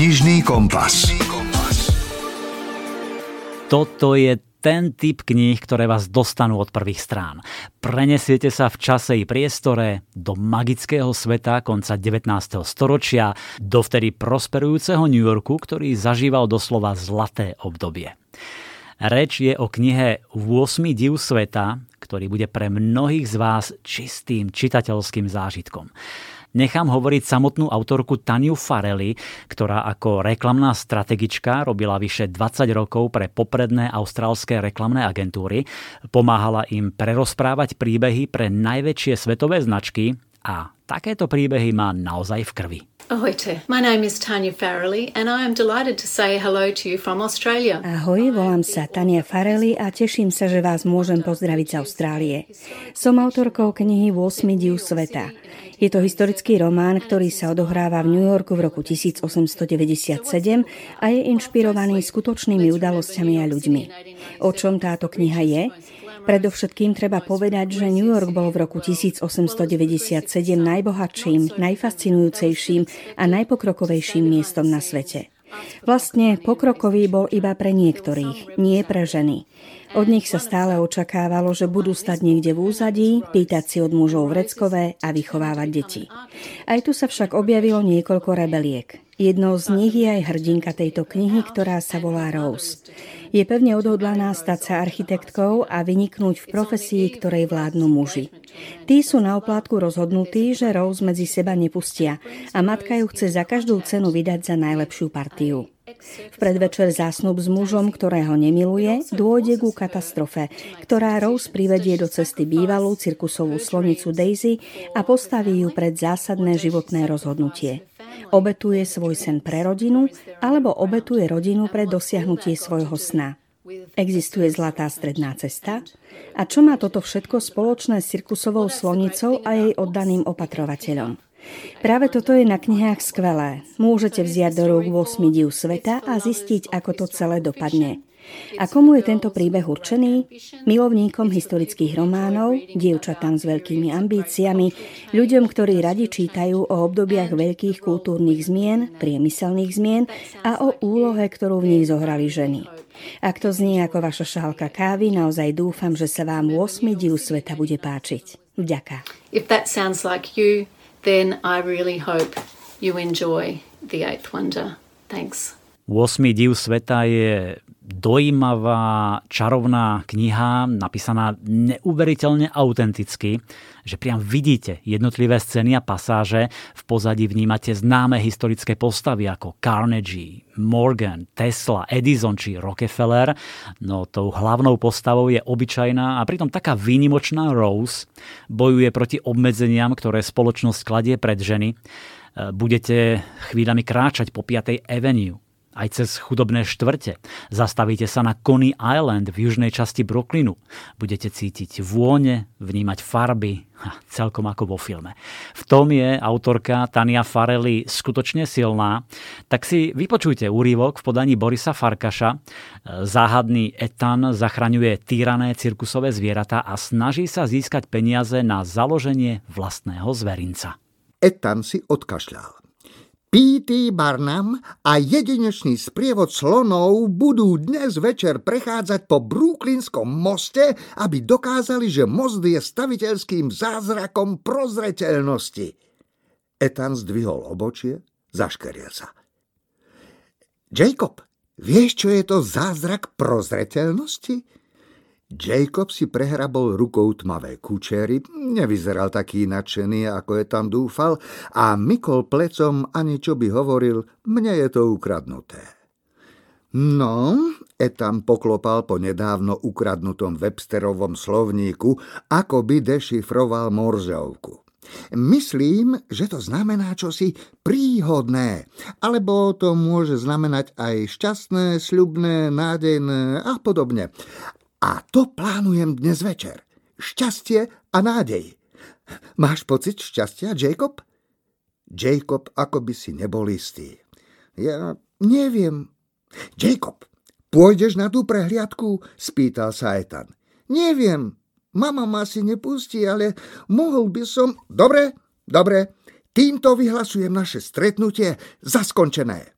Knižný kompas. Toto je ten typ kníh, ktoré vás dostanú od prvých strán. Prenesiete sa v čase i priestore do magického sveta konca 19. storočia, do vtedy prosperujúceho New Yorku, ktorý zažíval doslova zlaté obdobie. Reč je o knihe 8 div sveta, ktorý bude pre mnohých z vás čistým čitateľským zážitkom. Nechám hovoriť samotnú autorku Taniu Farelli, ktorá ako reklamná strategička robila vyše 20 rokov pre popredné austrálske reklamné agentúry, pomáhala im prerozprávať príbehy pre najväčšie svetové značky a takéto príbehy má naozaj v krvi. Ahojte, my name is Tanya Farrelly and I am delighted to say hello to you from Australia. Ahoj, volám sa Tania Farrelly a teším sa, že vás môžem pozdraviť z Austrálie. Som autorkou knihy 8 div sveta. Je to historický román, ktorý sa odohráva v New Yorku v roku 1897 a je inšpirovaný skutočnými udalosťami a ľuďmi. O čom táto kniha je? Predovšetkým treba povedať, že New York bol v roku 1897 najbohatším, najfascinujúcejším a najpokrokovejším miestom na svete. Vlastne pokrokový bol iba pre niektorých, nie pre ženy. Od nich sa stále očakávalo, že budú stať niekde v úzadí, pýtať si od mužov vreckové a vychovávať deti. Aj tu sa však objavilo niekoľko rebeliek. Jednou z nich je aj hrdinka tejto knihy, ktorá sa volá Rose. Je pevne odhodlaná stať sa architektkou a vyniknúť v profesii, ktorej vládnu muži. Tí sú na oplátku rozhodnutí, že Rose medzi seba nepustia a matka ju chce za každú cenu vydať za najlepšiu partiu. V predvečer zásnub s mužom, ktorého nemiluje, dôjde ku katastrofe, ktorá Rose privedie do cesty bývalú cirkusovú slonicu Daisy a postaví ju pred zásadné životné rozhodnutie. Obetuje svoj sen pre rodinu alebo obetuje rodinu pre dosiahnutie svojho sna. Existuje zlatá stredná cesta? A čo má toto všetko spoločné s cirkusovou slonicou a jej oddaným opatrovateľom? Práve toto je na knihách skvelé. Môžete vziať do rúk 8 div sveta a zistiť, ako to celé dopadne. A komu je tento príbeh určený? Milovníkom historických románov, dievčatám s veľkými ambíciami, ľuďom, ktorí radi čítajú o obdobiach veľkých kultúrnych zmien, priemyselných zmien a o úlohe, ktorú v nich zohrali ženy. Ak to znie ako vaša šálka kávy, naozaj dúfam, že sa vám 8 div sveta bude páčiť. Vďaka. If that sounds like you, then I really hope you enjoy The Eighth Wonder. Thanks. 8 div sveta je dojímavá, čarovná kniha, napísaná neuveriteľne autenticky, že priam vidíte jednotlivé scény a pasáže, v pozadí vnímate známe historické postavy ako Carnegie, Morgan, Tesla, Edison či Rockefeller, no tou hlavnou postavou je obyčajná a pritom taká výnimočná Rose, bojuje proti obmedzeniam, ktoré spoločnosť kladie pred ženy. Budete chvíľami kráčať po 5. Avenue, aj cez chudobné štvrte. Zastavíte sa na Coney Island v južnej časti Brooklynu. Budete cítiť vône, vnímať farby, celkom ako vo filme. V tom je autorka Tania Farelli skutočne silná, tak si vypočujte úrivok v podaní Borisa Farkaša. Záhadný Etan zachraňuje týrané cirkusové zvieratá a snaží sa získať peniaze na založenie vlastného zverinca. Etan si odkašľal. P.T. Barnum a jedinečný sprievod slonov budú dnes večer prechádzať po Brooklynskom moste, aby dokázali, že most je staviteľským zázrakom prozreteľnosti. Etan zdvihol obočie, zaškeril sa. Jacob, vieš, čo je to zázrak prozreteľnosti? Jacob si prehrabol rukou tmavé kučery, nevyzeral taký nadšený, ako je tam dúfal, a mykol plecom ani čo by hovoril, mne je to ukradnuté. No, Etam poklopal po nedávno ukradnutom Websterovom slovníku, ako by dešifroval Morzeovku. Myslím, že to znamená čosi príhodné, alebo to môže znamenať aj šťastné, sľubné, nádejné a podobne. A to plánujem dnes večer. Šťastie a nádej. Máš pocit šťastia, Jacob? Jacob ako by si nebol istý. Ja neviem. Jacob, pôjdeš na tú prehliadku? Spýtal sa Ethan. Neviem. Mama ma si nepustí, ale mohol by som... Dobre, dobre. Týmto vyhlasujem naše stretnutie za skončené.